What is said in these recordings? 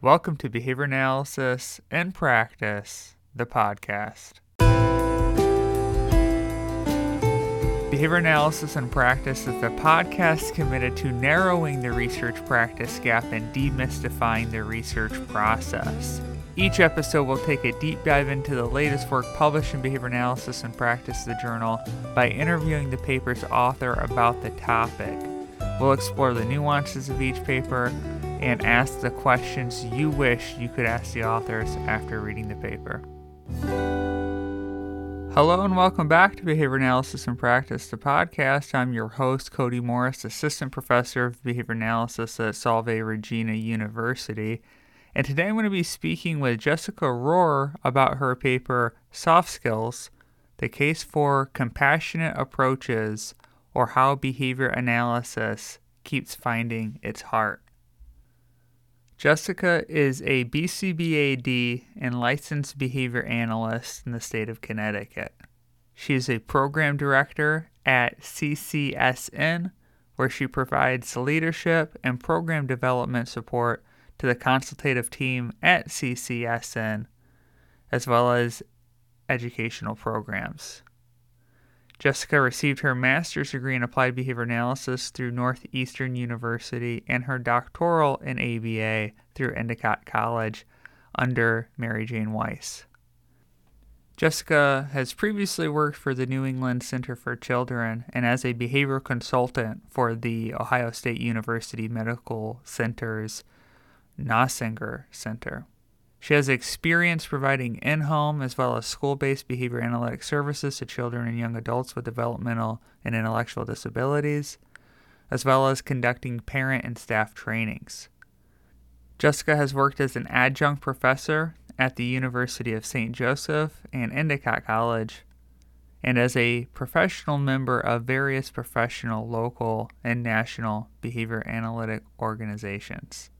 Welcome to Behavior Analysis in Practice, the podcast. Behavior Analysis in Practice is the podcast committed to narrowing the research practice gap and demystifying the research process. Each episode will take a deep dive into the latest work published in Behavior Analysis in Practice, the journal, by interviewing the paper's author about the topic. We'll explore the nuances of each paper and ask the questions you wish you could ask the authors after reading the paper. Hello and welcome back to Behavior Analysis in Practice, the podcast. I'm your host, Cody Morris, Assistant Professor of Behavior Analysis at Salve Regina University. And today I'm going to be speaking with Jessica Rohr about her paper, Soft Skills The Case for Compassionate Approaches or How Behavior Analysis Keeps Finding Its Heart. Jessica is a BCBAD and licensed behavior analyst in the state of Connecticut. She is a program director at CCSN, where she provides leadership and program development support to the consultative team at CCSN, as well as educational programs. Jessica received her master's degree in applied behavior analysis through Northeastern University and her doctoral in ABA through Endicott College under Mary Jane Weiss. Jessica has previously worked for the New England Center for Children and as a behavioral consultant for the Ohio State University Medical Center's Nisonger Center. She has experience providing in home as well as school based behavior analytic services to children and young adults with developmental and intellectual disabilities, as well as conducting parent and staff trainings. Jessica has worked as an adjunct professor at the University of St. Joseph and Endicott College, and as a professional member of various professional, local, and national behavior analytic organizations.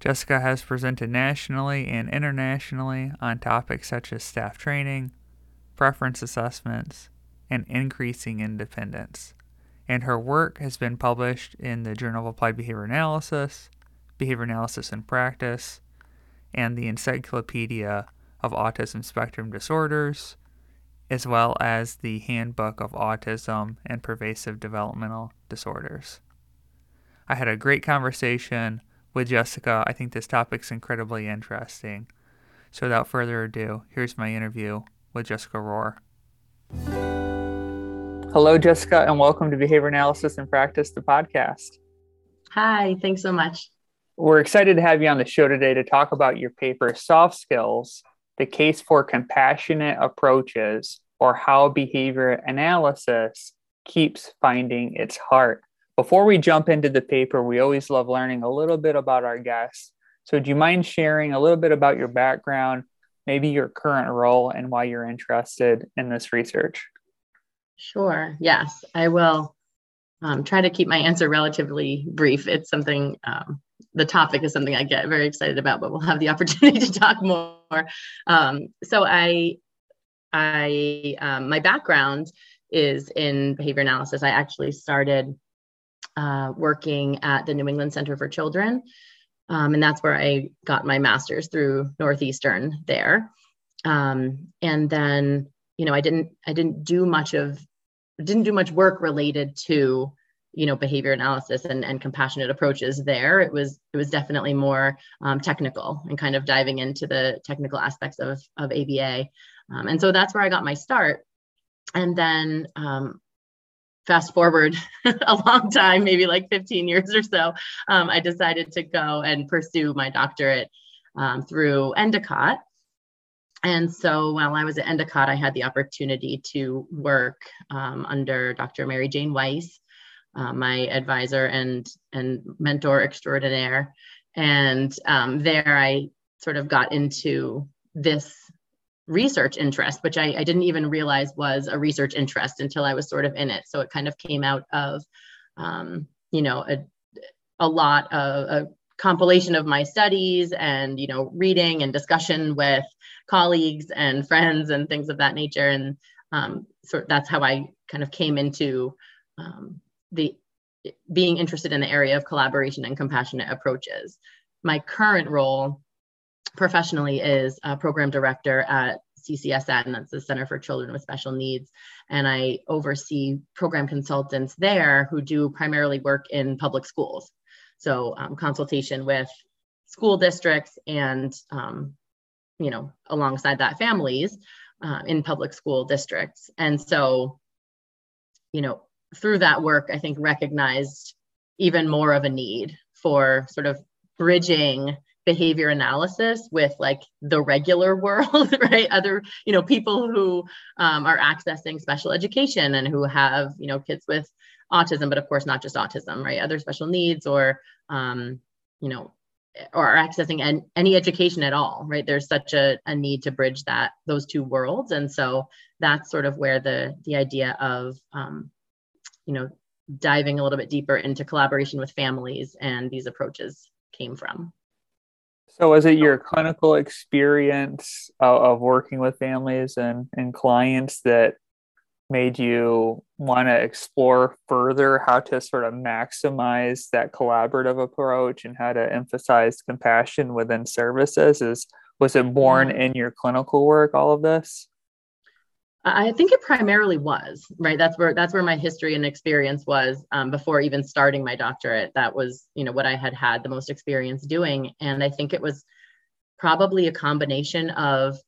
Jessica has presented nationally and internationally on topics such as staff training, preference assessments, and increasing independence. And her work has been published in the Journal of Applied Behavior Analysis, Behavior Analysis in Practice, and the Encyclopedia of Autism Spectrum Disorders, as well as the Handbook of Autism and Pervasive Developmental Disorders. I had a great conversation with Jessica. I think this topic's incredibly interesting. So without further ado, here's my interview with Jessica Rohr. Hello, Jessica, and welcome to Behavior Analysis in Practice, the podcast. Hi, thanks so much. We're excited to have you on the show today to talk about your paper, Soft Skills The Case for Compassionate Approaches, or How Behavior Analysis Keeps Finding Its Heart. Before we jump into the paper, we always love learning a little bit about our guests. So, do you mind sharing a little bit about your background, maybe your current role, and why you're interested in this research? Sure. Yes, I will um, try to keep my answer relatively brief. It's something, um, the topic is something I get very excited about, but we'll have the opportunity to talk more. Um, so, I, I, um, my background is in behavior analysis. I actually started uh, working at the New England Center for Children. Um, and that's where I got my master's through Northeastern there. Um, and then, you know, I didn't, I didn't do much of, didn't do much work related to, you know, behavior analysis and, and compassionate approaches there. It was, it was definitely more um, technical and kind of diving into the technical aspects of, of ABA. Um, and so that's where I got my start. And then um, fast forward a long time, maybe like 15 years or so, um, I decided to go and pursue my doctorate um, through Endicott. And so while I was at Endicott, I had the opportunity to work um, under Dr. Mary Jane Weiss, uh, my advisor and, and mentor extraordinaire. And um, there I sort of got into this research interest, which I, I, didn't even realize was a research interest until I was sort of in it. So it kind of came out of, um, you know, a, a lot of a compilation of my studies and, you know, reading and discussion with colleagues and friends and things of that nature. And um, so that's how I kind of came into um, the being interested in the area of collaboration and compassionate approaches. my current role professionally is a program director at CCSN, and that's the Center for Children with Special Needs. And I oversee program consultants there who do primarily work in public schools. So um, consultation with school districts and, um, you know, alongside that families uh, in public school districts. And so, you know, through that work, I think recognized even more of a need for sort of bridging behavior analysis with like the regular world right? Other you know people who um, are accessing special education and who have you know kids with autism but of course not just autism right? Other special needs or um, you know or accessing an, any education at all right? There's such a, a need to bridge that those two worlds. And so that's sort of where the the idea of um, you know diving a little bit deeper into collaboration with families and these approaches came from so, was it your clinical experience of, of working with families and, and clients that made you want to explore further how to sort of maximize that collaborative approach and how to emphasize compassion within services? Is was it born mm. in your clinical work? All of this? I think it primarily was right. That's where that's where my history and experience was um, before even starting my doctorate. That was you know what I had had the most experience doing, and I think it was probably a combination of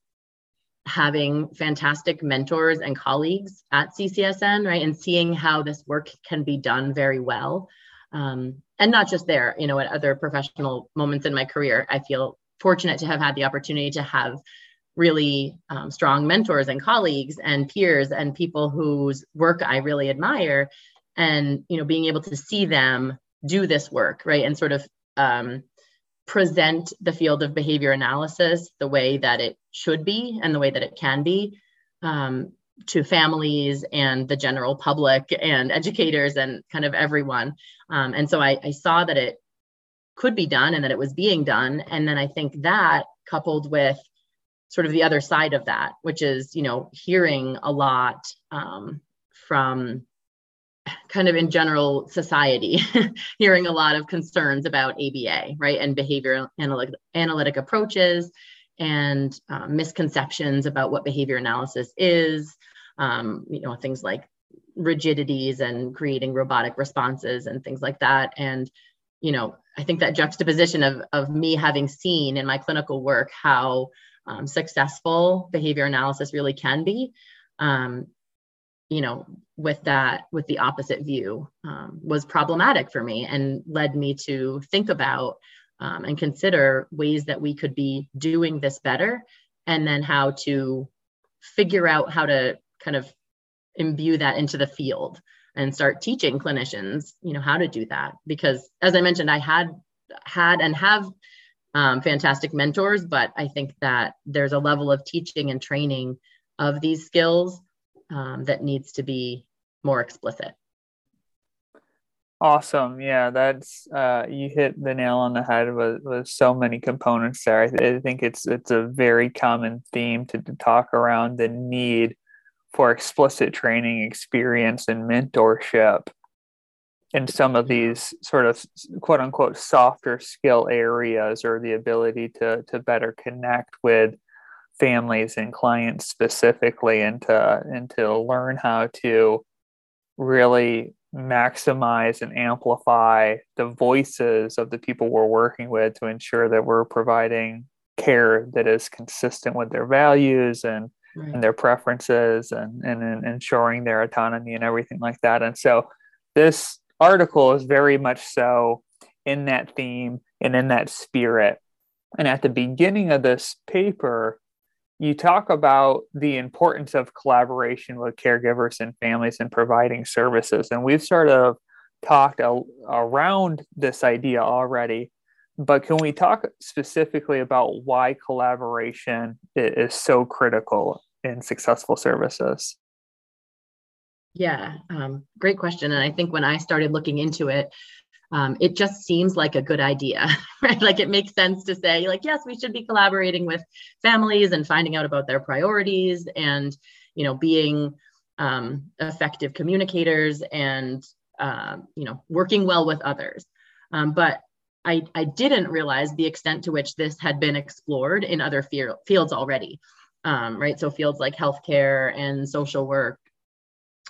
having fantastic mentors and colleagues at CCSN, right, and seeing how this work can be done very well, um, and not just there. You know, at other professional moments in my career, I feel fortunate to have had the opportunity to have really um, strong mentors and colleagues and peers and people whose work I really admire. And you know being able to see them do this work right and sort of um, present the field of behavior analysis the way that it should be and the way that it can be um, to families and the general public and educators and kind of everyone. Um, and so I, I saw that it could be done and that it was being done. And then i think that coupled with sort of the other side of that, which is, you know, hearing a lot um, from kind of in general society, hearing a lot of concerns about ABA, right, and behavioral analytic, analytic approaches and um, misconceptions about what behavior analysis is, um, you know, things like rigidities and creating robotic responses and things like that. And, you know, I think that juxtaposition of, of me having seen in my clinical work how um, successful behavior analysis really can be um, you know with that with the opposite view um, was problematic for me and led me to think about um, and consider ways that we could be doing this better and then how to figure out how to kind of imbue that into the field and start teaching clinicians you know how to do that. Because as i mentioned i had had and have um, fantastic mentors, but I think that there's a level of teaching and training of these skills um, that needs to be more explicit. Awesome. Yeah, that's uh, you hit the nail on the head with, with so many components there. I, th- I think it's it's a very common theme to, to talk around the need for explicit training experience and mentorship in some of these sort of quote unquote softer skill areas or the ability to to better connect with families and clients specifically and to and to learn how to really maximize and amplify the voices of the people we're working with to ensure that we're providing care that is consistent with their values and right. and their preferences and, and and ensuring their autonomy and everything like that and so this article is very much so in that theme and in that spirit. And at the beginning of this paper, you talk about the importance of collaboration with caregivers and families in providing services. And we've sort of talked a, around this idea already, but can we talk specifically about why collaboration is so critical in successful services? Yeah, um, great question. And I think when I started looking into it, um, it just seems like a good idea, right? Like it makes sense to say, like, yes, we should be collaborating with families and finding out about their priorities and, you know, being um, effective communicators and, uh, you know, working well with others. Um, but I, I didn't realize the extent to which this had been explored in other fields already, um, right? So fields like healthcare and social work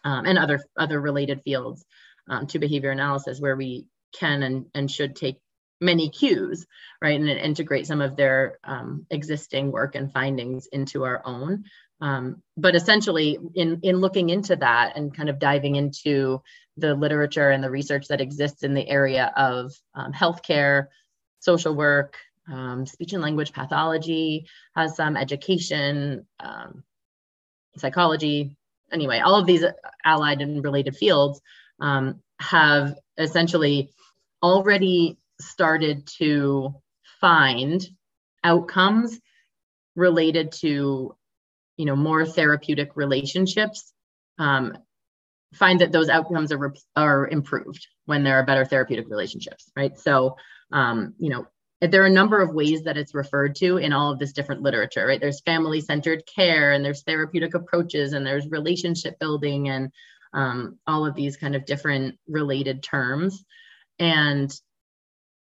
um, and other other related fields um, to behavior analysis, where we can and, and should take many cues, right, and, integrate some of their um, existing work and findings into our own. Um, but essentially, in in looking into that and kind of diving into the literature and the research that exists in the area of um, healthcare, social work, um, speech and language pathology, has some education, psychology. Anyway, all of these allied and related fields um, have essentially already started to find outcomes related to you know more therapeutic relationships um, find that those outcomes are, are improved when there are better therapeutic relationships, right? So, um, you know, there are a number of ways that it's referred to in all of this different literature, right? There's family centered care and there's therapeutic approaches and there's relationship building and um, all of these kind of different related terms. And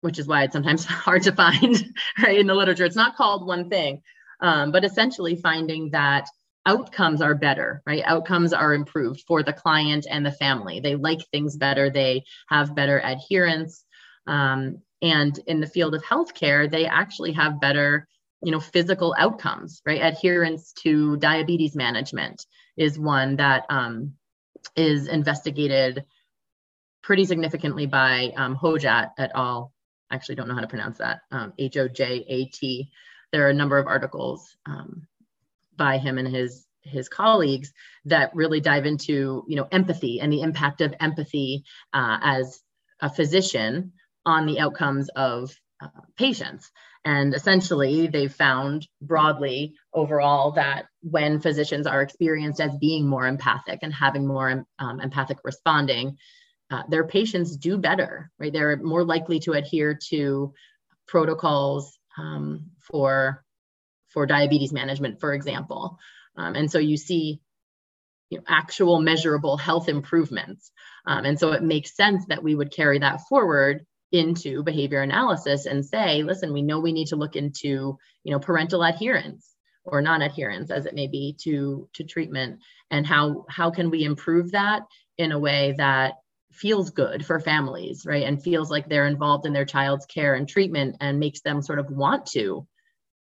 which is why it's sometimes hard to find, right, in the literature. It's not called one thing, um, but essentially finding that outcomes are better, right? Outcomes are improved for the client and the family. They like things better, they have better adherence. Um, and in the field of healthcare, they actually have better you know physical outcomes right? Adherence to diabetes management is one that um, is investigated pretty significantly by um, hojat et al. Actually don't know how to pronounce that um, h-o-j-a-t there are a number of articles um, by him and his his colleagues that really dive into you know empathy and the impact of empathy uh, as a physician on the outcomes of uh, patients and essentially they found broadly overall that when physicians are experienced as being more empathic and having more um, empathic responding uh, their patients do better right they're more likely to adhere to protocols um, for for diabetes management, for example. Um, and so you see you know, actual measurable health improvements. Um, and so it makes sense that we would carry that forward into behavior analysis and say, listen, we know we need to look into, you know, parental adherence or non-adherence as it may be to to treatment. And how how can we improve that in a way that feels good for families right? And feels like they're involved in their child's care and treatment and makes them sort of want to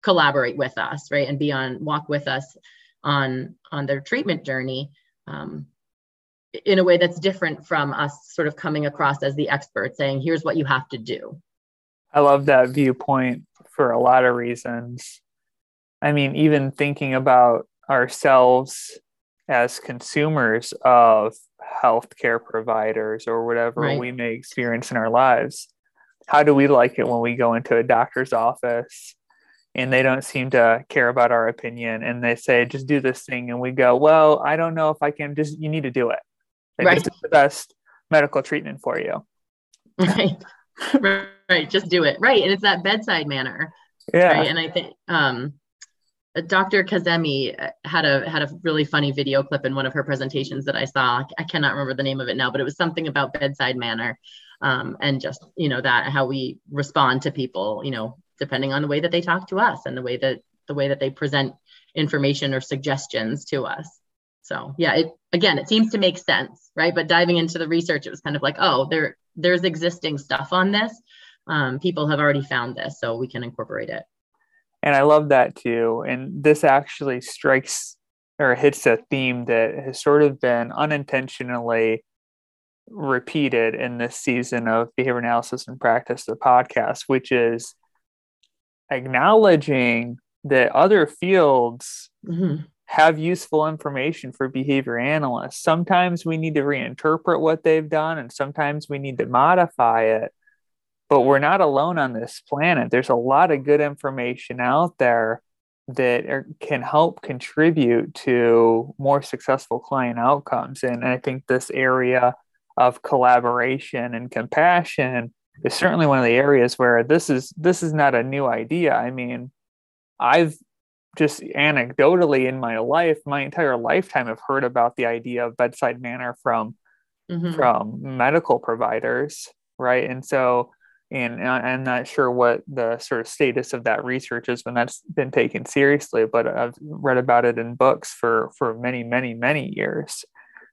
collaborate with us, right, and be on walk with us on on their treatment journey. Um, in a way that's different from us sort of coming across as the expert saying, "Here's what you have to do." I love that viewpoint for a lot of reasons. I mean, even thinking about ourselves as consumers of healthcare providers or whatever right. we may experience in our lives. How do we like it when we go into a doctor's office and they don't seem to care about our opinion and they say just do this thing and we go well i don't know if i can just you need to do it like, right. this is the best medical treatment for you right right Right. just do it right and it's that bedside manner yeah right? and i think um Dr. Kazemi uh, had a had a really funny video clip in one of her presentations that I saw. I cannot remember the name of it now, but it was something about bedside manner, um, and just you know that how we respond to people, you know, depending on the way that they talk to us and the way that the way that they present information or suggestions to us. So yeah, it again, it seems to make sense, right? But diving into the research, it was kind of like, oh, there there's existing stuff on this. Um, people have already found this, so we can incorporate it. And I love that too. And this actually strikes or hits a theme that has sort of been unintentionally repeated in this season of behavior analysis and practice, the podcast, which is acknowledging that other fields mm-hmm. Have useful information for behavior analysts. Sometimes we need to reinterpret what they've done, and sometimes we need to modify it. But we're not alone on this planet. There's a lot of good information out there that are, can help contribute to more successful client outcomes. And I think this area of collaboration and compassion is certainly one of the areas where this is this is not a new idea. I mean, I've just anecdotally in my life, my entire lifetime, I've heard about the idea of bedside manner from mm-hmm. from medical providers, right? And so and I'm not sure what the sort of status of that research is when that's been taken seriously, but I've read about it in books for for many, many, many years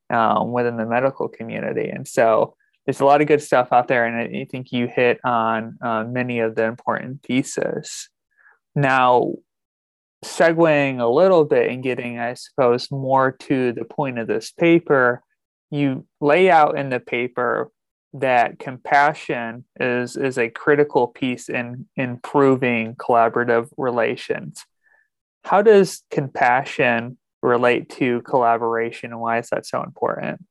um, within the medical community, and so there's a lot of good stuff out there, and I think you hit on uh, many of the important pieces. Now, segueing a little bit and getting, I suppose, more to the point of this paper, you lay out in the paper that compassion is is a critical piece in improving collaborative relations. How does compassion relate to collaboration and why is that so important?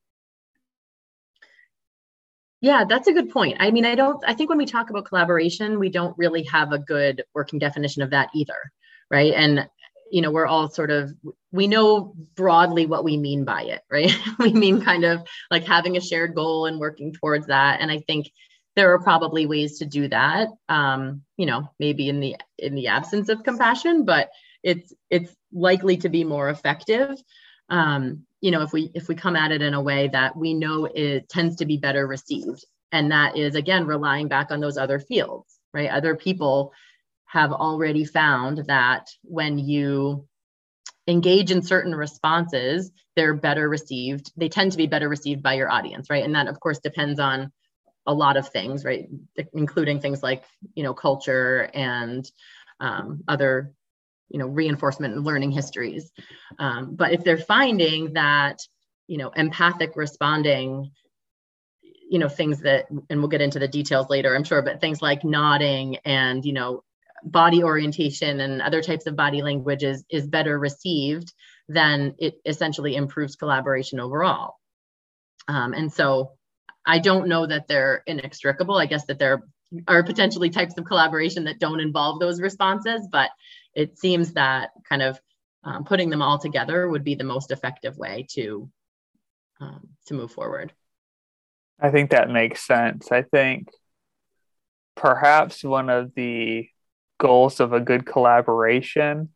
Yeah, that's a good point. I mean, I don't I think when we talk about collaboration, we don't really have a good working definition of that either, right? And you know we're all sort of we know broadly what we mean by it right? We mean kind of like having a shared goal and working towards that. And i think there are probably ways to do that um, you know maybe in the in the absence of compassion but it's it's likely to be more effective. Um, you know if we if we come at it in a way that we know it tends to be better received. And that is again relying back on those other fields right? Other people have already found that when you engage in certain responses, they're better received. They tend to be better received by your audience, right? And that, of course, depends on a lot of things, right? Including things like, you know, culture and um, other, you know, reinforcement and learning histories. Um, but if they're finding that, you know, empathic responding you know things that and we'll get into the details later i'm sure but things like nodding and you know body orientation and other types of body language is, is better received, then it essentially improves collaboration overall. Um, and so I don't know that they're inextricable. I guess that there are potentially types of collaboration that don't involve those responses, but it seems that kind of um, putting them all together would be the most effective way to um, to move forward. I think that makes sense. I think perhaps one of the goals of a good collaboration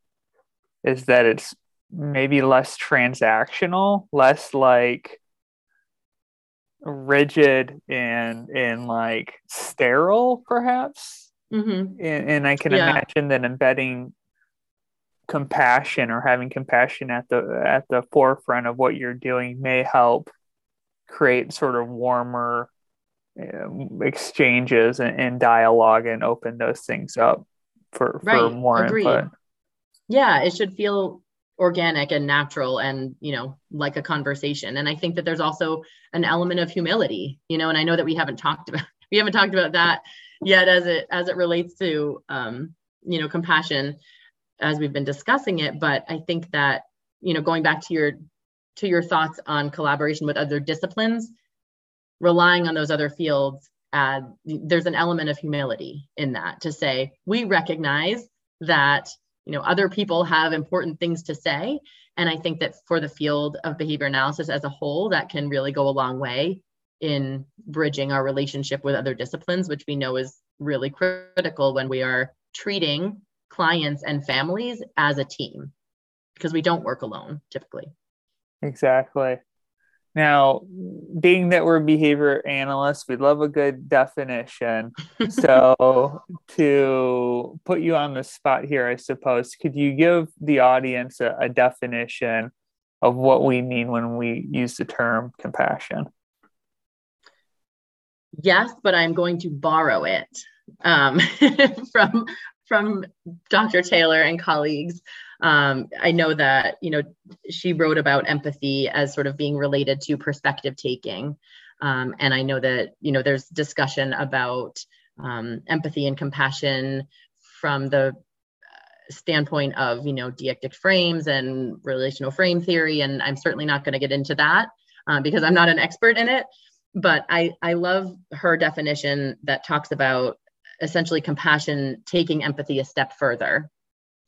is that it's maybe less transactional, less like rigid and and like sterile perhaps mm-hmm. and, and i can yeah. imagine that embedding compassion or having compassion at the at the forefront of what you're doing may help create sort of warmer um, exchanges and, and dialogue and open those things up for, right. for more Agreed. input. Yeah, it should feel organic and natural and you know like a conversation and i think that there's also an element of humility you know and i know that we haven't talked about we haven't talked about that yet as it as it relates to um you know compassion as we've been discussing it but i think that you know going back to your to your thoughts on collaboration with other disciplines relying on those other fields there's an element of humility in that to say we recognize that you know other people have important things to say. And i think that for the field of behavior analysis as a whole that can really go a long way in bridging our relationship with other disciplines which we know is really critical when we are treating clients and families as a team because we don't work alone typically. Exactly now, being that we're behavior analysts, we love a good definition. so, to put you on the spot here, I suppose, could you give the audience a, a definition of what we mean when we use the term compassion? Yes, but I'm going to borrow it um, from from Dr. Taylor and colleagues um, I know that you know she wrote about empathy as sort of being related to perspective taking, um, and I know that you know there's discussion about um, empathy and compassion from the uh, standpoint of you know deictic frames and relational frame theory, and I'm certainly not going to get into that uh, because I'm not an expert in it. But I I love her definition that talks about essentially compassion taking empathy a step further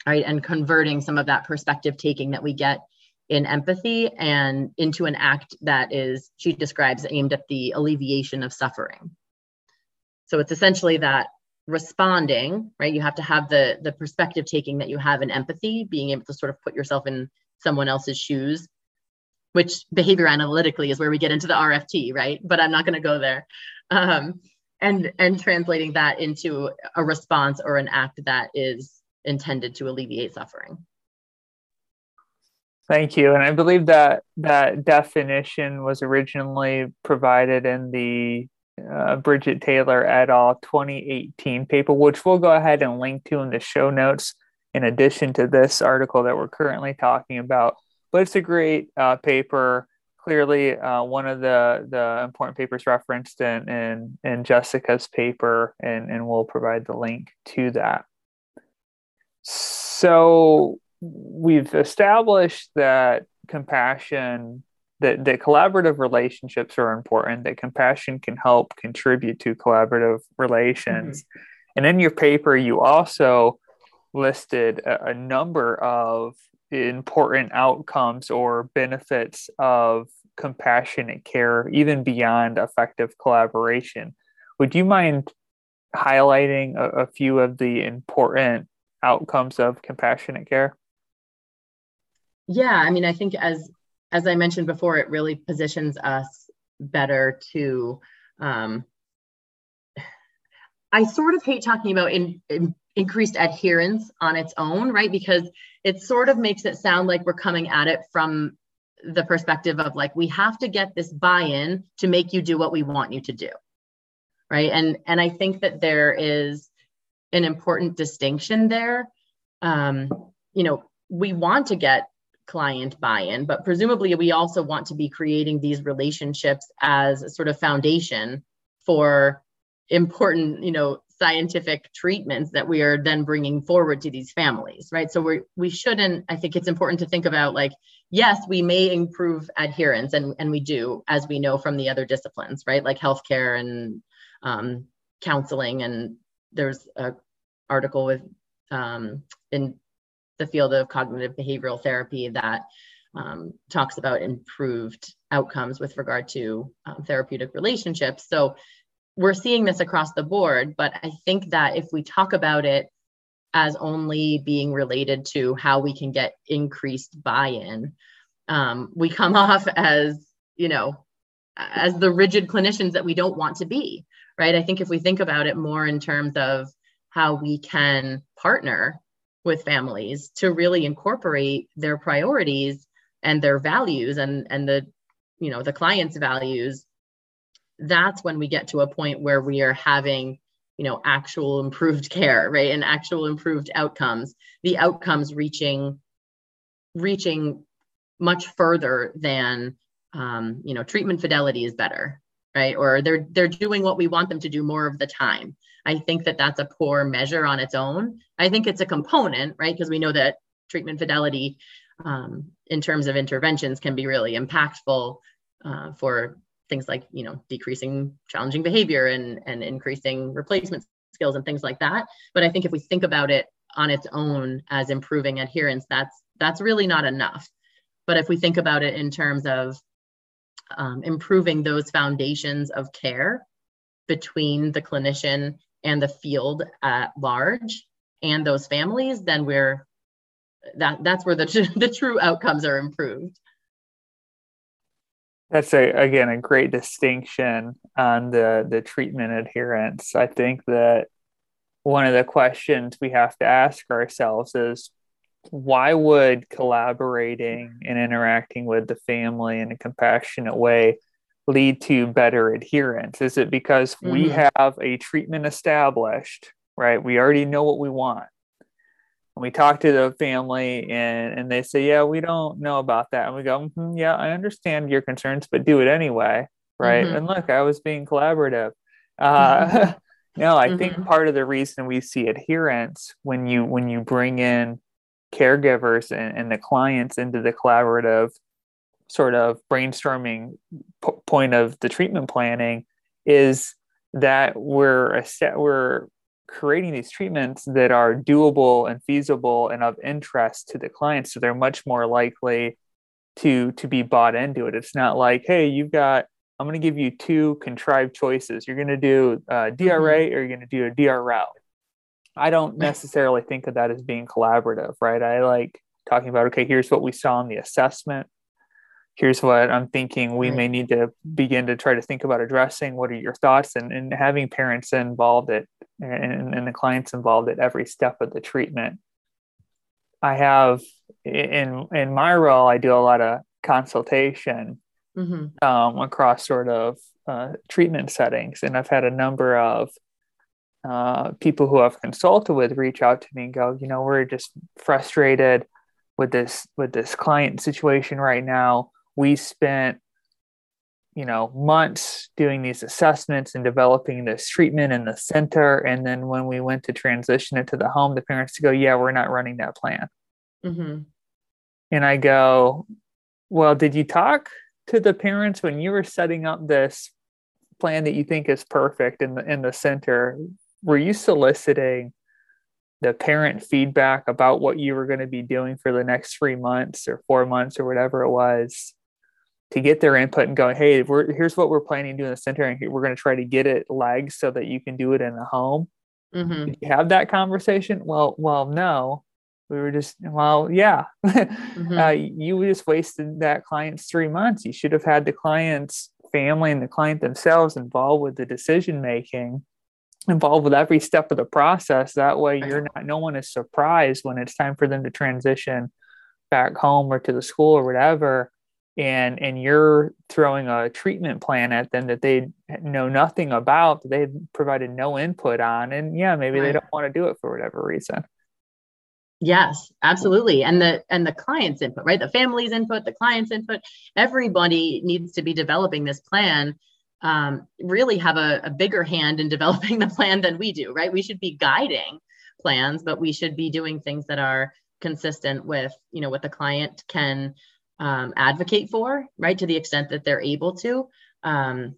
right? And converting some of that perspective taking that we get in empathy and into an act that is, she describes, aimed at the alleviation of suffering. So it's essentially that responding, right? You have to have the the perspective taking that you have in empathy, being able to sort of put yourself in someone else's shoes, which behavior analytically is where we get into the RFT, right? But I'm not going to go there. Um, and and translating that into a response or an act that is intended to alleviate suffering. Thank you. And I believe that that definition was originally provided in the uh, Bridget Taylor et al. 2018 paper, which we'll go ahead and link to in the show notes, in addition to this article that we're currently talking about. But it's a great uh, paper. Clearly, uh, one of the, the important papers referenced in, in, in Jessica's paper, and, and we'll provide the link to that. So, we've established that compassion that, that collaborative relationships are important that compassion can help contribute to collaborative relations mm-hmm. and in your paper you also listed a, a number of important outcomes or benefits of compassionate care even beyond effective collaboration would you mind highlighting a, a few of the important outcomes of compassionate care? Yeah i mean i think as as i mentioned before it really positions us better to um, i sort of hate talking about in, in increased adherence on its own right? Because it sort of makes it sound like we're coming at it from the perspective of like we have to get this buy-in to make you do what we want you to do right? And and i think that there is an important distinction there. Um, you know we want to get client buy-in but presumably we also want to be creating these relationships as a sort of foundation for important you know scientific treatments that we are then bringing forward to these families right? So we we shouldn't i think it's important to think about like yes we may improve adherence and and we do as we know from the other disciplines right? Like healthcare and um, counseling and there's a article with um, in the field of cognitive behavioral therapy that um, talks about improved outcomes with regard to um, therapeutic relationships. So we're seeing this across the board, but I think that if we talk about it as only being related to how we can get increased buy-in, um, we come off as you know as the rigid clinicians that we don't want to be, right? I think if we think about it more in terms of how we can partner with families to really incorporate their priorities and their values and and the you know the client's values that's when we get to a point where we are having you know actual improved care right and actual improved outcomes the outcomes reaching reaching much further than um, you know treatment fidelity is better right or they're they're doing what we want them to do more of the time I think that that's a poor measure on its own. I think it's a component, right? Because we know that treatment fidelity um, in terms of interventions can be really impactful uh, for things like, you know, decreasing challenging behavior and, and increasing replacement skills and things like that. But I think if we think about it on its own as improving adherence, that's that's really not enough. But if we think about it in terms of um, improving those foundations of care between the clinician and the field at large and those families, then we're that that's where the the true outcomes are improved. That's a again a great distinction on the the treatment adherence. I think that one of the questions we have to ask ourselves is why would collaborating and interacting with the family in a compassionate way lead to better adherence? Is it because mm-hmm. we have a treatment established, right? We already know what we want. And we talk to the family and, and they say, Yeah, we don't know about that. And we go, mm-hmm, Yeah, I understand your concerns, but do it anyway. Right. Mm-hmm. And look, I was being collaborative. Uh, mm-hmm. no, I think mm-hmm. part of the reason we see adherence when you when you bring in caregivers and, and the clients into the collaborative sort of brainstorming p- point of the treatment planning is that we're a set, we're creating these treatments that are doable and feasible and of interest to the clients. So they're much more likely to to be bought into it. It's not like hey you've got i'm going to give you two contrived choices. You're going to do uh, dra mm-hmm. or you're going to do a drl i don't necessarily think of that as being collaborative right i like talking about okay here's what we saw in the assessment here's what I'm thinking we right. may need to begin to try to think about addressing. What are your thoughts? And, and having parents involved at and, and the clients involved at every step of the treatment. I have in in my role, I do a lot of consultation mm-hmm. um, across sort of uh, treatment settings, and I've had a number of uh, people who I've consulted with reach out to me and go, you know, we're just frustrated with this with this client situation right now. We spent you know months doing these assessments and developing this treatment in the center. And then when we went to transition it to the home the parents go yeah we're not running that plan. Mm-hmm. and i go well did you talk to the parents when you were setting up this plan that you think is perfect in the in the center were you soliciting the parent feedback about what you were going to be doing for the next three months or four months or whatever it was to get their input and go, hey, we're, here's what we're planning to do in the center, and we're going to try to get it legs so that you can do it in the home. Mm-hmm. Did you have that conversation? Well, well, no. We were just, well, yeah. mm-hmm. uh, you just wasted that client's three months. You should have had the client's family and the client themselves involved with the decision making, involved with every step of the process. That way, you're not. No one is surprised when it's time for them to transition back home or to the school or whatever and and you're throwing a treatment plan at them that they know nothing about they provided no input on and yeah maybe right. they don't want to do it for whatever reason yes absolutely and the and the client's input right the family's input the client's input everybody needs to be developing this plan um, really have a, a bigger hand in developing the plan than we do right we should be guiding plans but we should be doing things that are consistent with you know what the client can um, advocate for, right, to the extent that they're able to. Um,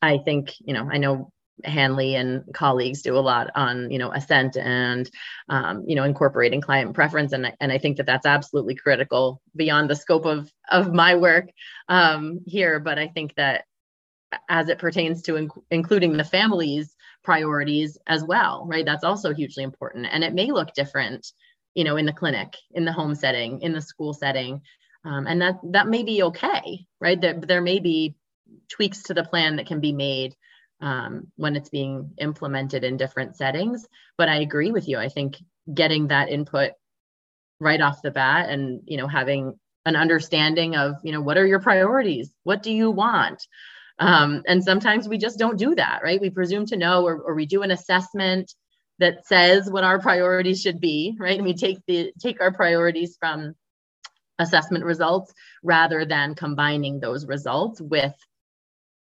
I think, you know, I know Hanley and colleagues do a lot on, you know, assent and, um, you know, incorporating client preference, and and I think that that's absolutely critical beyond the scope of of my work um, here. But I think that as it pertains to in- including the family's priorities as well, right, that's also hugely important, and it may look different, you know, in the clinic, in the home setting, in the school setting, um, and that that may be okay right? There, there may be tweaks to the plan that can be made um, when it's being implemented in different settings. But i agree with you. I think getting that input right off the bat and you know having an understanding of you know what are your priorities? What do you want um, and sometimes we just don't do that right? We presume to know or, or we do an assessment that says what our priorities should be right? And we take the take our priorities from assessment results rather than combining those results with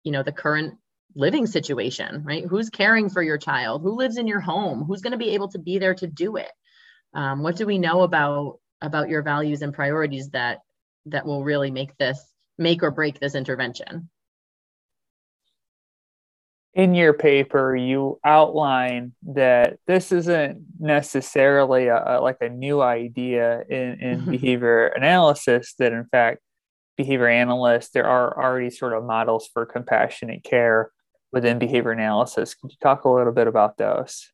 you know the current living situation right? Who's caring for your child? Who lives in your home? Who's going to be able to be there to do it? Um, what do we know about about your values and priorities that that will really make this make or break this intervention in your paper you outline that this isn't necessarily a, a, like a new idea in, in mm-hmm. behavior analysis that in fact behavior analysts there are already sort of models for compassionate care within behavior analysis. Could you talk a little bit about those?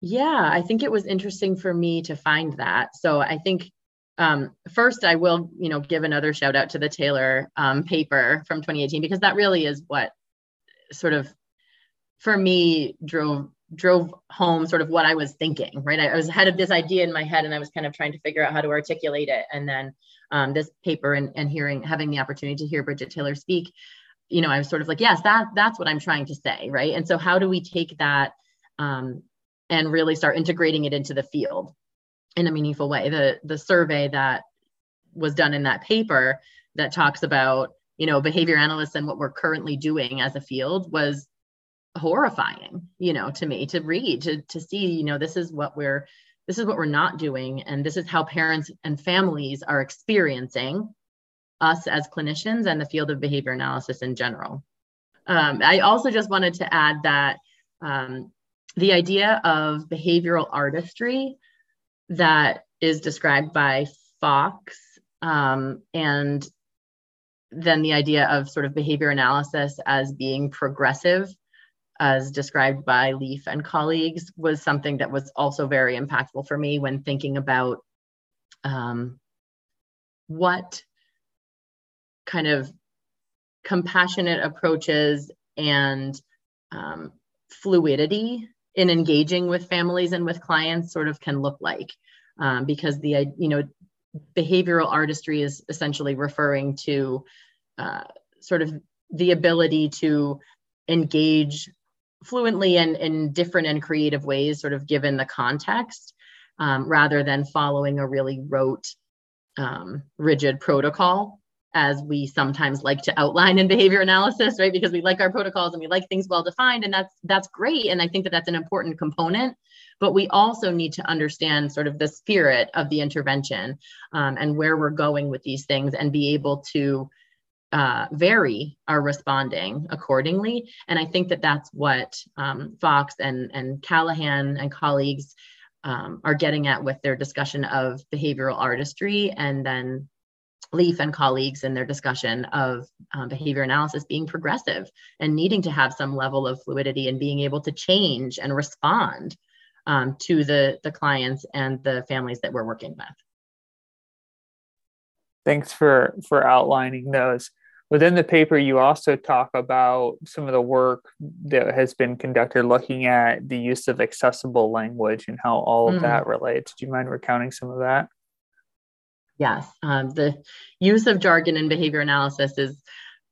Yeah i think it was interesting for me to find that. So i think um, first, I will, you know, give another shout out to the Taylor um, paper from 2018 because that really is what sort of, for me, drove drove home sort of what I was thinking. Right, I, I was had of this idea in my head, and I was kind of trying to figure out how to articulate it. And then um, this paper and, and hearing, having the opportunity to hear Bridget Taylor speak, you know, I was sort of like, yes, that that's what I'm trying to say, right? And so, how do we take that um, and really start integrating it into the field? In a meaningful way. The the survey that was done in that paper that talks about you know behavior analysts and what we're currently doing as a field was horrifying you know to me to read to to see you know this is what we're this is what we're not doing and this is how parents and families are experiencing us as clinicians and the field of behavior analysis in general um, i also just wanted to add that um, the idea of behavioral artistry that is described by Foxx. Um, and then the idea of sort of behavior analysis as being progressive, as described by Leaf and colleagues, was something that was also very impactful for me when thinking about um, what kind of compassionate approaches and um, fluidity in engaging with families and with clients sort of can look like um, because the you know behavioral artistry is essentially referring to uh, sort of the ability to engage fluently and in different and creative ways sort of given the context um, rather than following a really rote um, rigid protocol as we sometimes like to outline in behavior analysis right? Because we like our protocols and we like things well defined and that's that's great and i think that that's an important component. But we also need to understand sort of the spirit of the intervention um, and where we're going with these things and be able to uh, vary our responding accordingly. And i think that that's what um, Foxx and and callahan and colleagues um, are getting at with their discussion of behavioral artistry and then Leaf and colleagues in their discussion of um, behavior analysis being progressive and needing to have some level of fluidity and being able to change and respond um, to the, the clients and the families that we're working with. Thanks for, for outlining those. Within the paper, you also talk about some of the work that has been conducted looking at the use of accessible language and how all of mm. that relates. Do you mind recounting some of that? Yes, um, the use of jargon in behavior analysis is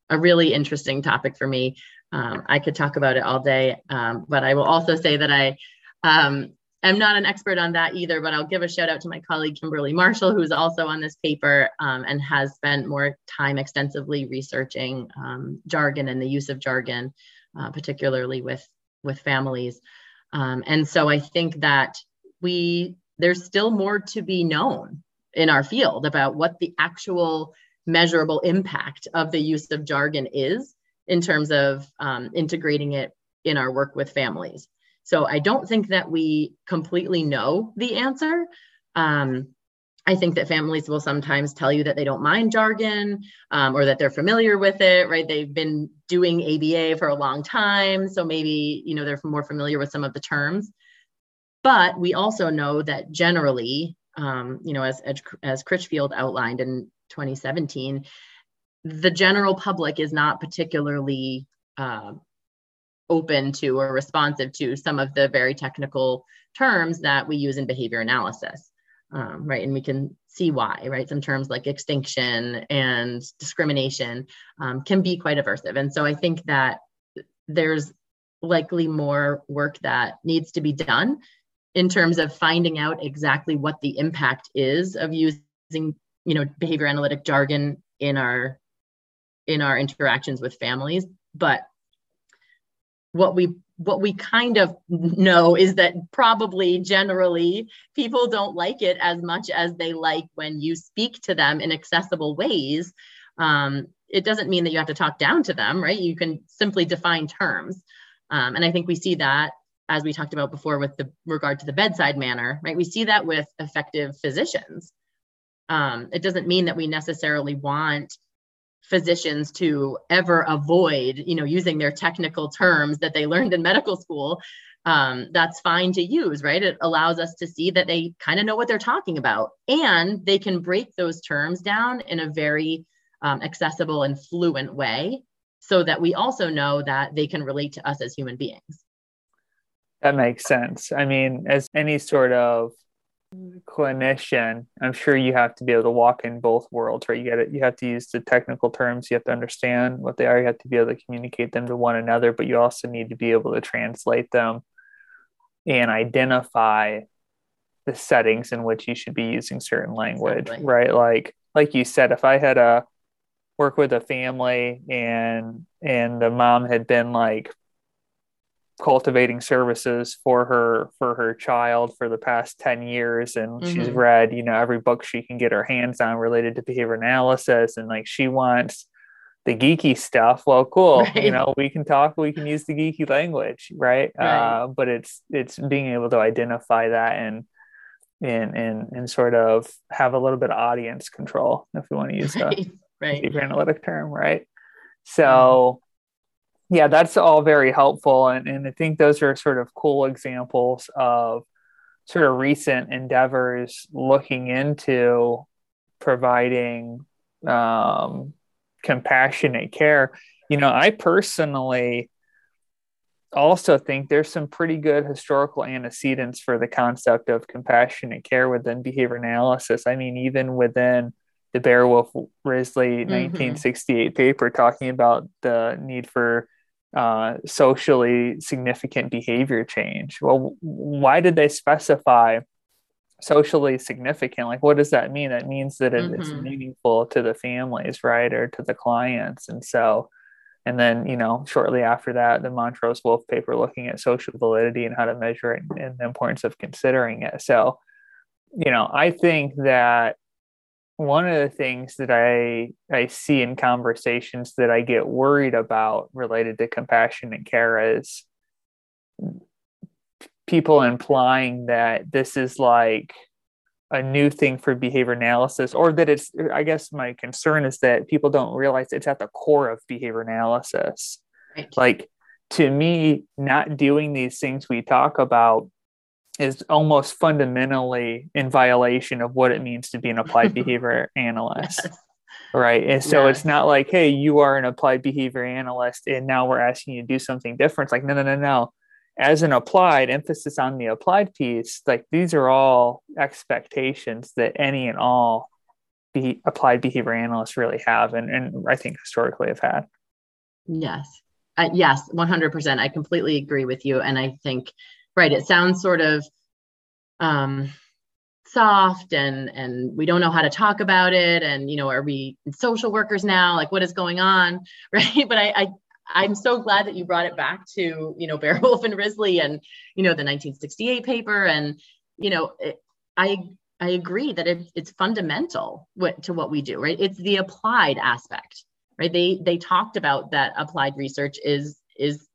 a really interesting topic for me. Um, I could talk about it all day, um, but I will also say that I um, am not an expert on that either. But I'll give a shout out to my colleague Kimberly Marshall, who's also on this paper um, and has spent more time extensively researching um, jargon and the use of jargon, uh, particularly with with families. and so I think that we there's still more to be known in our field about what the actual measurable impact of the use of jargon is in terms of um, integrating it in our work with families. So I don't think that we completely know the answer. Um, I think that families will sometimes tell you that they don't mind jargon um, or that they're familiar with it, right? They've been doing ABA for a long time. So maybe, you know, they're more familiar with some of the terms. But we also know that generally um, you know, as, as, Critchfield outlined in 2017, the general public is not particularly uh, open to or responsive to some of the very technical terms that we use in behavior analysis, um, right? And we can see why, right? Some terms like extinction and discrimination um, can be quite aversive. And so I think that there's likely more work that needs to be done in terms of finding out exactly what the impact is of using you know behavior analytic jargon in our in our interactions with families. But what we what we kind of know is that probably generally people don't like it as much as they like when you speak to them in accessible ways. Um, it doesn't mean that you have to talk down to them right? You can simply define terms. Um, and i think we see that as we talked about before with the regard to the bedside manner, right? We see that with effective physicians. Um, it doesn't mean that we necessarily want physicians to ever avoid, you know, using their technical terms that they learned in medical school. Um, that's fine to use, right? It allows us to see that they kind of know what they're talking about, and they can break those terms down in a very um, accessible and fluent way, so that we also know that they can relate to us as human beings. That makes sense. I mean, as any sort of clinician, I'm sure you have to be able to walk in both worlds, right? You get it. You have to use the technical terms. You have to understand what they are. You have to be able to communicate them to one another, but you also need to be able to translate them and identify the settings in which you should be using certain language, exactly. right? Like, like you said, if I had a work with a family and and the mom had been like cultivating services for her for her child for the past 10 years and mm-hmm. she's read you know every book she can get her hands on related to behavior analysis and like she wants the geeky stuff well cool right. you know we can talk we can use the geeky language right, right. Uh, but it's it's being able to identify that and and and and sort of have a little bit of audience control if we want to use right. a right. behavior analytic term right so mm-hmm yeah, that's all very helpful. And, and I think those are sort of cool examples of sort of recent endeavors looking into providing um, compassionate care. You know, I personally also think there's some pretty good historical antecedents for the concept of compassionate care within behavior analysis. I mean, even within the Baer Wolf Risley mm-hmm. 1968 paper talking about the need for uh, socially significant behavior change. Well, why did they specify socially significant? Like, what does that mean? That means that it, mm-hmm. it's meaningful to the families, right, or to the clients. And so, and then, you know, shortly after that, the Montrose Wolf paper looking at social validity and how to measure it and the importance of considering it. So, you know, I think that one of the things that I I see in conversations that I get worried about related to compassion and care is people implying that this is like a new thing for behavior analysis or that it's I guess my concern is that people don't realize it's at the core of behavior analysis. Right. Like to me not doing these things we talk about is almost fundamentally in violation of what it means to be an applied behavior analyst. Yes. Right. And so yes. it's not like, hey, you are an applied behavior analyst and now we're asking you to do something different. It's like, no, no, no, no. As an applied, emphasis on the applied piece, like these are all expectations that any and all be applied behavior analysts really have and, and I think historically have had. Yes. Uh, yes, 100%. I completely agree with you. And I think right it sounds sort of um, soft and and we don't know how to talk about it and you know are we social workers now? Like what is going on? Right but I, I i'm so glad that you brought it back to you know Baer Wolf and risley and you know the 1968 paper. And you know it, i i agree that it's it's fundamental what, to what we do right? It's the applied aspect right? They they talked about that applied research is is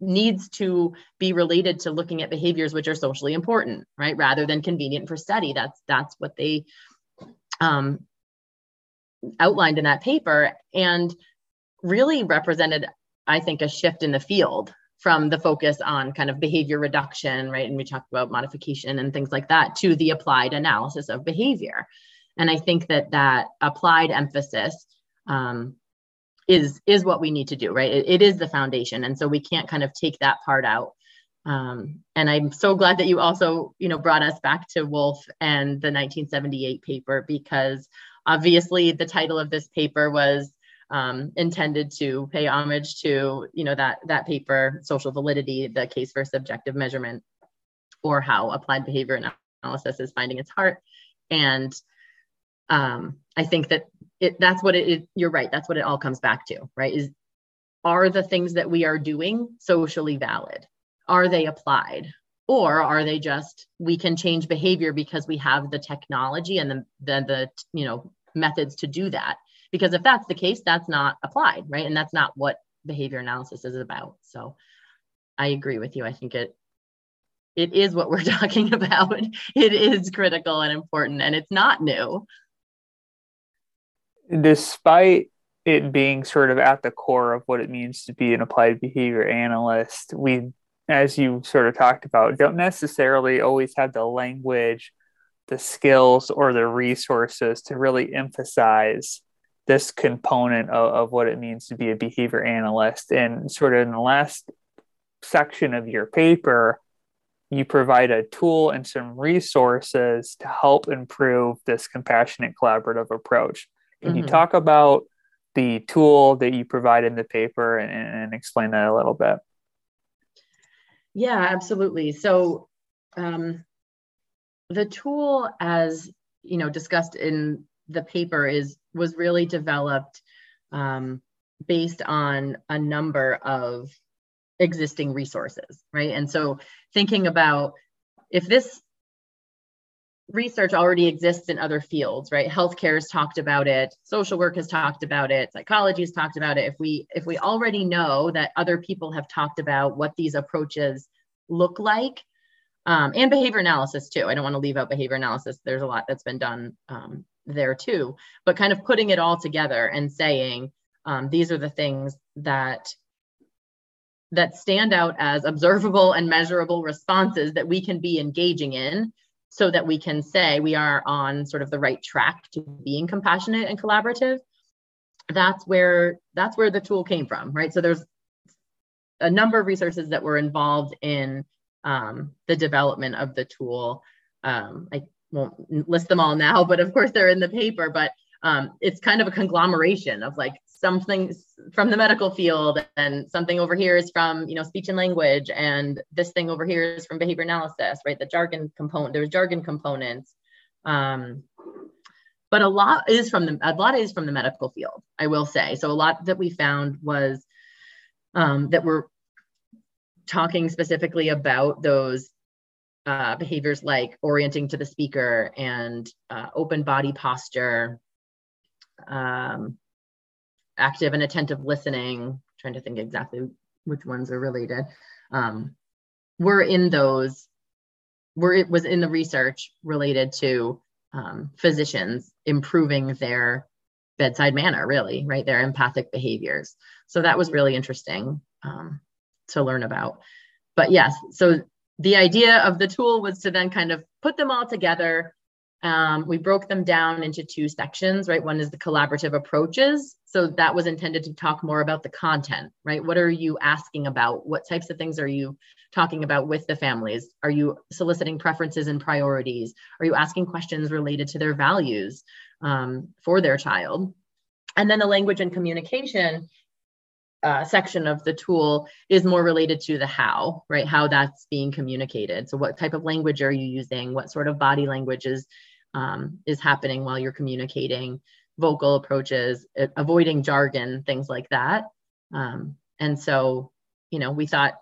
needs to be related to looking at behaviors which are socially important right? Rather than convenient for study. That's that's what they um, outlined in that paper and really represented i think a shift in the field from the focus on kind of behavior reduction right? And we talked about modification and things like that to the applied analysis of behavior. And i think that that applied emphasis um, is is what we need to do right? It, it is the foundation. And so we can't kind of take that part out. Um, and i'm so glad that you also you know brought us back to wolf and the 1978 paper because obviously the title of this paper was um, intended to pay homage to you know that that paper social validity the case for subjective measurement or how applied behavior analysis is finding its heart. And um, I think that it, that's what it is. You're right. That's what it all comes back to, right? Is are the things that we are doing socially valid? Are they applied? Or are they just we can change behavior because we have the technology and the, the the you know methods to do that? Because if that's the case, that's not applied, right? And that's not what behavior analysis is about. So I agree with you. I think it it is what we're talking about. It is critical and important, and it's not new despite it being sort of at the core of what it means to be an applied behavior analyst, we, as you sort of talked about, don't necessarily always have the language, the skills, or the resources to really emphasize this component of, of what it means to be a behavior analyst. And sort of in the last section of your paper, you provide a tool and some resources to help improve this compassionate collaborative approach. Can mm-hmm. you talk about the tool that you provide in the paper and, and explain that a little bit? Yeah, absolutely. So um, the tool, as you know, discussed in the paper, is was really developed um, based on a number of existing resources, right? And so thinking about if this research already exists in other fields right? Healthcare has talked about it. Social work has talked about it. Psychology has talked about it. If we if we already know that other people have talked about what these approaches look like um, and behavior analysis too. I don't want to leave out behavior analysis. There's a lot that's been done um, there too. But kind of putting it all together and saying um, these are the things that that stand out as observable and measurable responses that we can be engaging in so that we can say we are on sort of the right track to being compassionate and collaborative that's where that's where the tool came from right? So there's a number of resources that were involved in um, the development of the tool. Um, i won't list them all now but of course they're in the paper but um, it's kind of a conglomeration of like something from the medical field and something over here is from you know speech and language and this thing over here is from behavior analysis right? The jargon component there's jargon components. Um, but a lot is from the a lot is from the medical field i will say. So a lot that we found was um, that we're talking specifically about those uh, behaviors like orienting to the speaker and uh, open body posture um, active and attentive listening, trying to think exactly which ones are related, um, were in those, were it was in the research related to um, physicians improving their bedside manner, really, right? Their empathic behaviors. So that was really interesting um, to learn about. But yes, so the idea of the tool was to then kind of put them all together um, we broke them down into two sections, right? One is the collaborative approaches. So that was intended to talk more about the content, right? What are you asking about? What types of things are you talking about with the families? Are you soliciting preferences and priorities? Are you asking questions related to their values um, for their child? And then the language and communication uh, section of the tool is more related to the how, right? How that's being communicated. So, what type of language are you using? What sort of body language is um, is happening while you're communicating? Vocal approaches, avoiding jargon, things like that. Um, and so, you know, we thought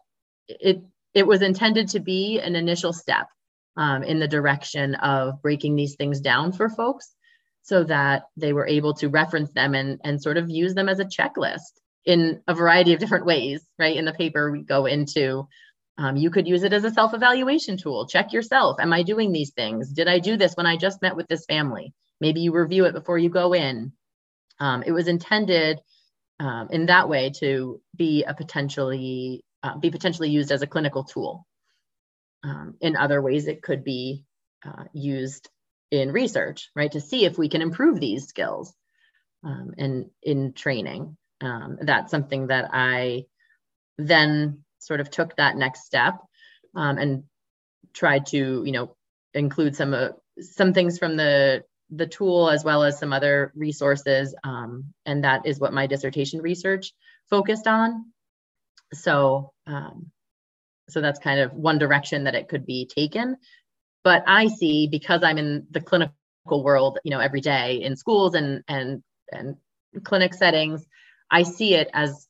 it it was intended to be an initial step um, in the direction of breaking these things down for folks so that they were able to reference them and, and sort of use them as a checklist in a variety of different ways, right? In the paper, we go into um, you could use it as a self evaluation tool. Check yourself. Am I doing these things? Did I do this when I just met with this family? Maybe you review it before you go in. Um, it was intended um, in that way to be a potentially uh, be potentially used as a clinical tool. Um, in other ways, it could be uh, used in research, right, to see if we can improve these skills um, and in training um, that's something that I then sort of took that next step um, and tried to, you know, include some uh, some things from the the tool as well as some other resources, um, and that is what my dissertation research focused on. So, um, so that's kind of one direction that it could be taken. But I see because I'm in the clinical world, you know, every day in schools and and and clinic settings I see it as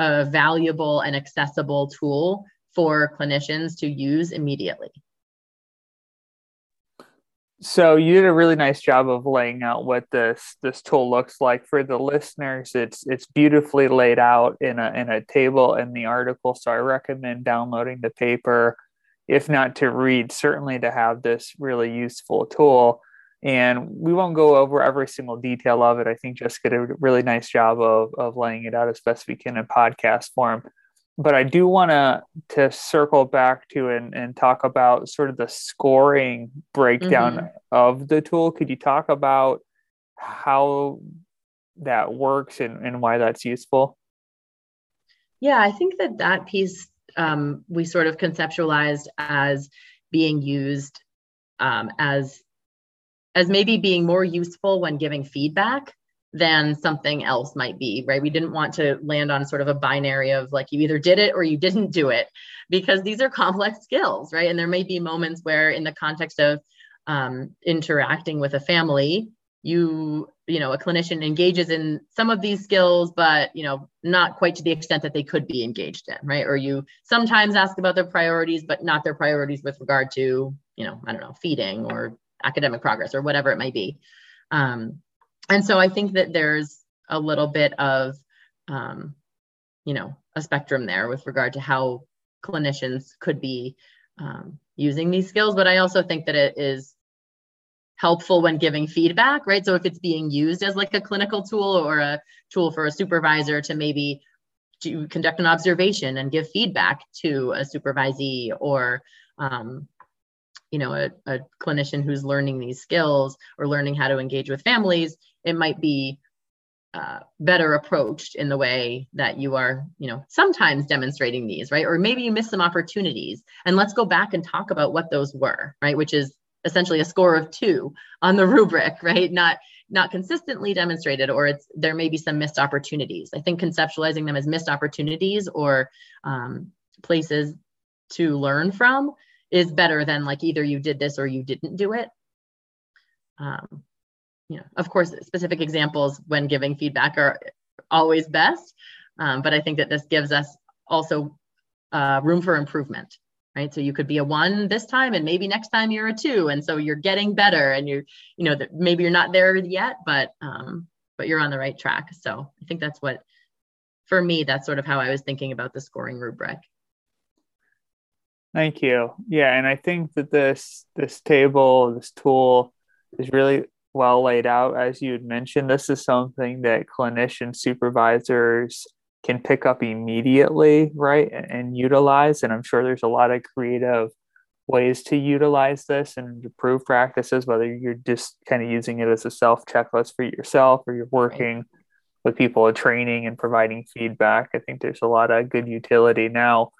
a valuable and accessible tool for clinicians to use immediately. So you did a really nice job of laying out what this this tool looks like for the listeners. It's it's beautifully laid out in a in a table in the article. So I recommend downloading the paper, if not to read, certainly to have this really useful tool. And we won't go over every single detail of it. I think Jessica did a really nice job of, of laying it out as best we can in podcast form. But I do want to to circle back to and, and talk about sort of the scoring breakdown mm-hmm. of the tool. Could you talk about how that works and, and why that's useful? Yeah, I think that that piece um, we sort of conceptualized as being used um, as as maybe being more useful when giving feedback than something else might be, right? We didn't want to land on sort of a binary of like you either did it or you didn't do it because these are complex skills, right? And there may be moments where, in the context of um, interacting with a family, you you know a clinician engages in some of these skills but you know not quite to the extent that they could be engaged in right or you sometimes ask about their priorities but not their priorities with regard to you know i don't know feeding or academic progress or whatever it might be. Um, and so I think that there's a little bit of, um, you know, a spectrum there with regard to how clinicians could be um, using these skills. But I also think that it is helpful when giving feedback, right? So if it's being used as like a clinical tool or a tool for a supervisor to maybe to conduct an observation and give feedback to a supervisee or um, you know a, a clinician who's learning these skills or learning how to engage with families it might be uh, better approached in the way that you are you know sometimes demonstrating these right? Or maybe you miss some opportunities. And let's go back and talk about what those were right? Which is essentially a score of two on the rubric right? Not not consistently demonstrated or it's there may be some missed opportunities. I think conceptualizing them as missed opportunities or um, places to learn from is better than like either you did this or you didn't do it. Um, you know, of course, specific examples when giving feedback are always best, um, but I think that this gives us also uh, room for improvement, right? So you could be a one this time, and maybe next time you're a two, and so you're getting better, and you're, you know, that maybe you're not there yet, but um, but you're on the right track. So I think that's what, for me, that's sort of how I was thinking about the scoring rubric. Thank you. Yeah, and I think that this this table, this tool is really well laid out as you had mentioned. This is something that clinician supervisors can pick up immediately, right? And, and utilize. And I'm sure there's a lot of creative ways to utilize this and improve practices, whether you're just kind of using it as a self checklist for yourself or you're working with people in training and providing feedback. I think there's a lot of good utility now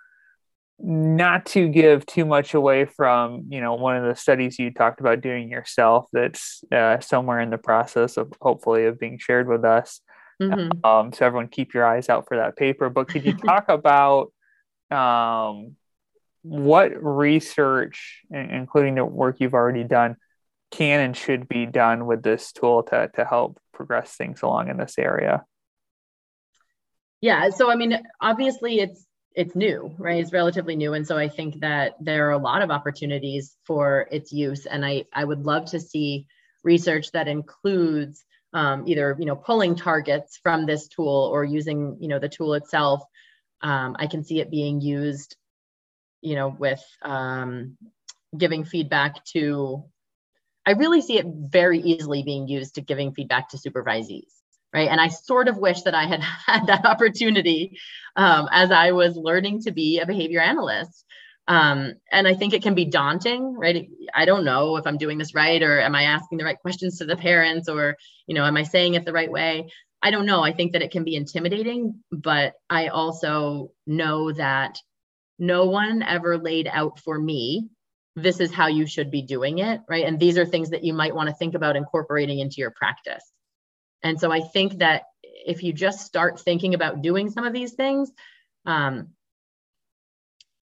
not to give too much away from you know one of the studies you talked about doing yourself that's uh, somewhere in the process of hopefully of being shared with us. Mm-hmm. um, so everyone keep your eyes out for that paper. But could you talk about um, what research including the work you've already done can and should be done with this tool to, to help progress things along in this area? Yeah so i mean obviously it's it's new, right? It's relatively new. And so I think that there are a lot of opportunities for its use. And I, I would love to see research that includes um, either, you know, pulling targets from this tool or using, you know, the tool itself. Um, I can see it being used, you know, with um, giving feedback to, I really see it very easily being used to giving feedback to supervisees right? And i sort of wish that i had had that opportunity um, as i was learning to be a behavior analyst. Um, and i think it can be daunting right? I don't know if i'm doing this right or am i asking the right questions to the parents or you know am i saying it the right way? I don't know. I think that it can be intimidating but i also know that no one ever laid out for me this is how you should be doing it right? And these are things that you might want to think about incorporating into your practice and so I think that if you just start thinking about doing some of these things, um,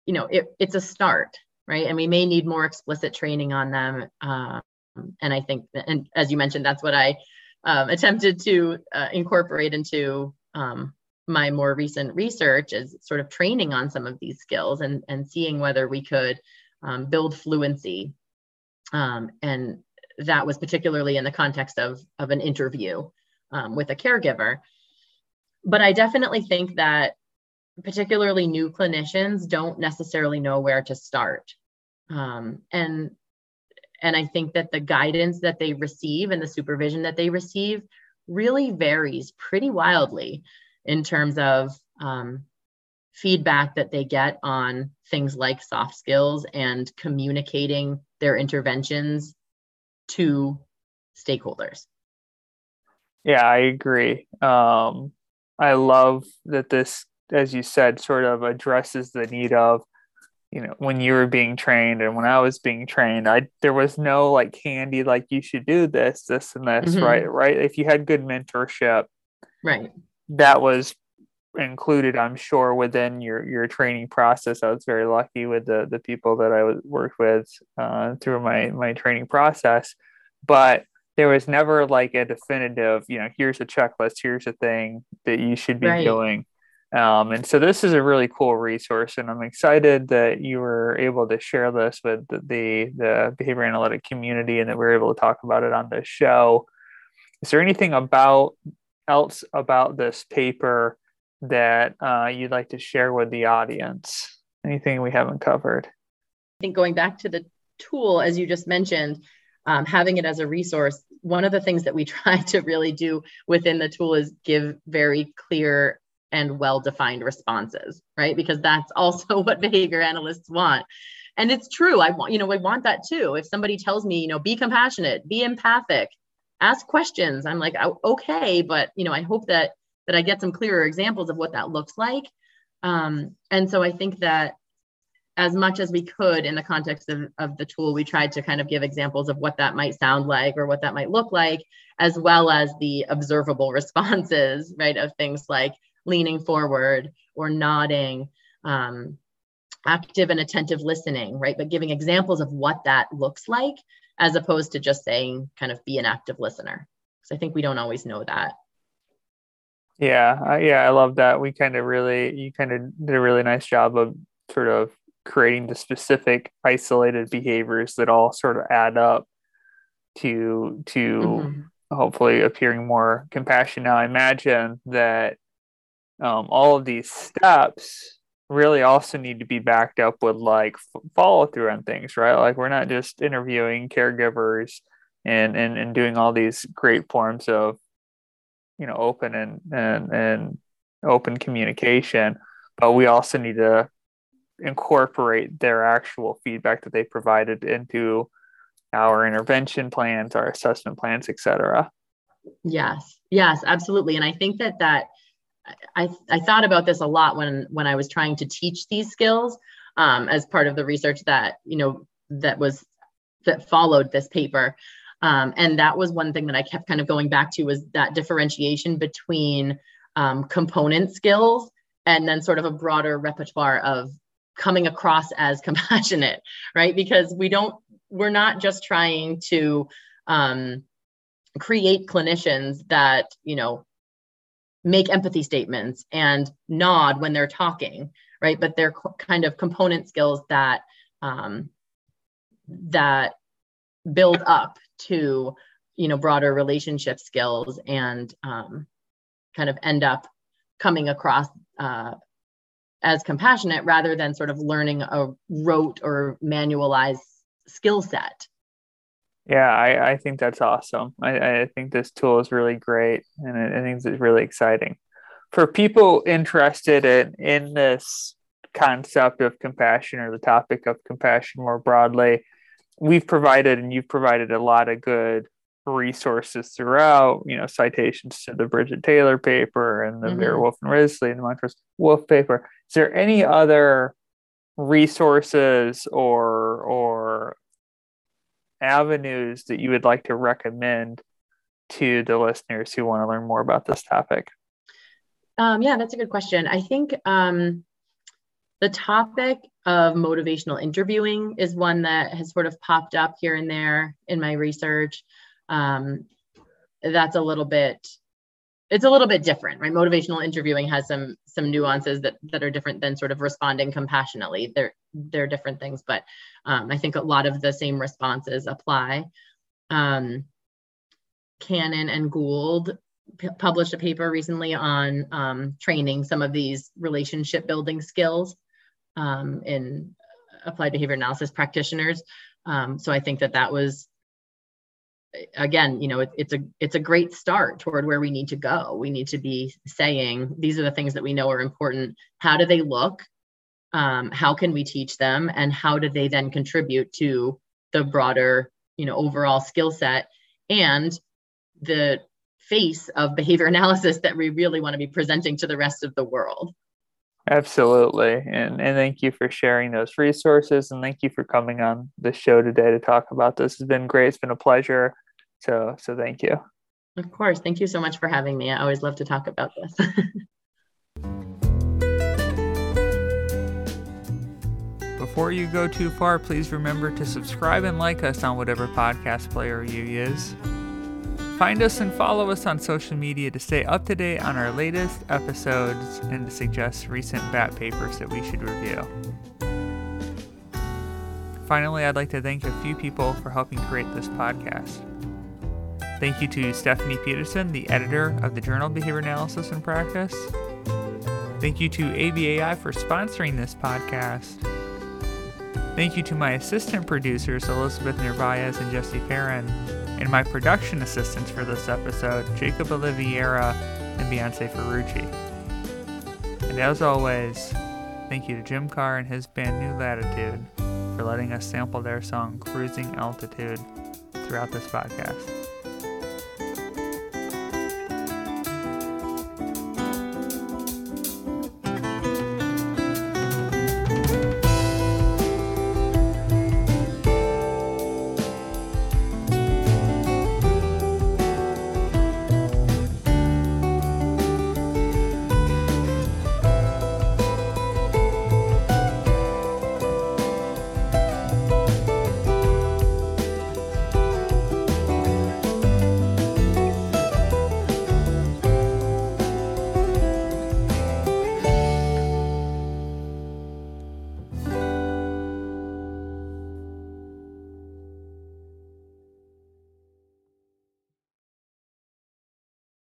you know, it, it's a start, right? And we may need more explicit training on them. Um, and I think, that, and as you mentioned, that's what I um, attempted to uh, incorporate into um, my more recent research is sort of training on some of these skills and, and seeing whether we could um, build fluency. Um, and that was particularly in the context of, of an interview um, with a caregiver. But I definitely think that particularly new clinicians don't necessarily know where to start. Um, and and I think that the guidance that they receive and the supervision that they receive really varies pretty wildly in terms of um, feedback that they get on things like soft skills and communicating their interventions to stakeholders. Yeah, I agree. Um, I love that this, as you said, sort of addresses the need of, you know, when you were being trained and when I was being trained, I there was no like candy like you should do this, this, and this, mm-hmm. right? Right. If you had good mentorship, right, that was included, I'm sure, within your your training process. I was very lucky with the the people that I worked with uh, through my my training process, but there was never like a definitive, you know, here's a checklist, here's a thing that you should be right. doing. Um, and so this is a really cool resource, and I'm excited that you were able to share this with the, the, the behavior analytic community and that we are able to talk about it on this show. Is there anything about else about this paper that uh, you'd like to share with the audience? Anything we haven't covered? I think going back to the tool, as you just mentioned, um, having it as a resource, one of the things that we try to really do within the tool is give very clear and well defined responses, right? Because that's also what behavior analysts want. and it's true i want you know i want that too if somebody tells me you know be compassionate be empathic ask questions i'm like okay but you know i hope that that i get some clearer examples of what that looks like um, and so i think that as much as we could in the context of, of the tool we tried to kind of give examples of what that might sound like or what that might look like as well as the observable responses right of things like leaning forward or nodding um, active and attentive listening, right? But giving examples of what that looks like as opposed to just saying kind of be an active listener. Because I think we don't always know that. Yeah, yeah, I love that. We kind of really, you kind of did a really nice job of sort of creating the specific isolated behaviors that all sort of add up to to mm-hmm. hopefully appearing more compassionate. Now, I imagine that um, all of these steps really also need to be backed up with like follow through on things, right? Like we're not just interviewing caregivers and and, and doing all these great forms of you know open and and and open communication, but we also need to incorporate their actual feedback that they provided into our intervention plans, our assessment plans, etc. Yes, yes, absolutely. And I think that that I, I thought about this a lot when when I was trying to teach these skills um, as part of the research that you know that was that followed this paper. Um, and that was one thing that I kept kind of going back to was that differentiation between um, component skills and then sort of a broader repertoire of coming across as compassionate, right? Because we don't, we're not just trying to um, create clinicians that, you know, make empathy statements and nod when they're talking, right? But they're kind of component skills that um, that build up to you know broader relationship skills and um, kind of end up coming across uh, as compassionate rather than sort of learning a rote or manualized skill set yeah, I, I think that's awesome. I, I think this tool is really great and I, I think it's really exciting. For people interested in, in this concept of compassion or the topic of compassion more broadly, we've provided and you've provided a lot of good resources throughout, you know, citations to the Bridget Taylor paper and the mm-hmm. Baer Wolf and Risley and the Montrose Wolf paper. Is there any other resources or or avenues that you would like to recommend to the listeners who want to learn more about this topic? Um, yeah, that's a good question. I think um, the topic of motivational interviewing is one that has sort of popped up here and there in my research. Um, that's a little bit it's a little bit different right? Motivational interviewing has some some nuances that that are different than sort of responding compassionately. They're they're different things but um, i think a lot of the same responses apply. Um, cannon and gould p- published a paper recently on um, training some of these relationship building skills um, in applied behavior analysis practitioners. Um, so i think that that was again you know it, it's a it's a great start toward where we need to go. We need to be saying these are the things that we know are important. How do they look? Um, how can we teach them? And how do they then contribute to the broader you know overall skill set and the face of behavior analysis that we really want to be presenting to the rest of the world absolutely and and thank you for sharing those resources and thank you for coming on the show today to talk about this. It's been great it's been a pleasure so so thank you. Of course thank you so much for having me. I always love to talk about this. Before you go too far, please remember to subscribe and like us on whatever podcast player you use. Find us and follow us on social media to stay up to date on our latest episodes and to suggest recent BAP papers that we should review. Finally, I'd like to thank a few people for helping create this podcast. Thank you to Stephanie Peterson, the editor of the Journal Behavior Analysis in Practice. Thank you to ABAI for sponsoring this podcast. Thank you to my assistant producers, Elizabeth Narvaez and Jesse Perrin, and my production assistants for this episode, Jacob Oliveira and Beyonce Ferrucci. And as always, thank you to Jim Carr and his band New Latitude for letting us sample their song Cruising Altitude throughout this podcast.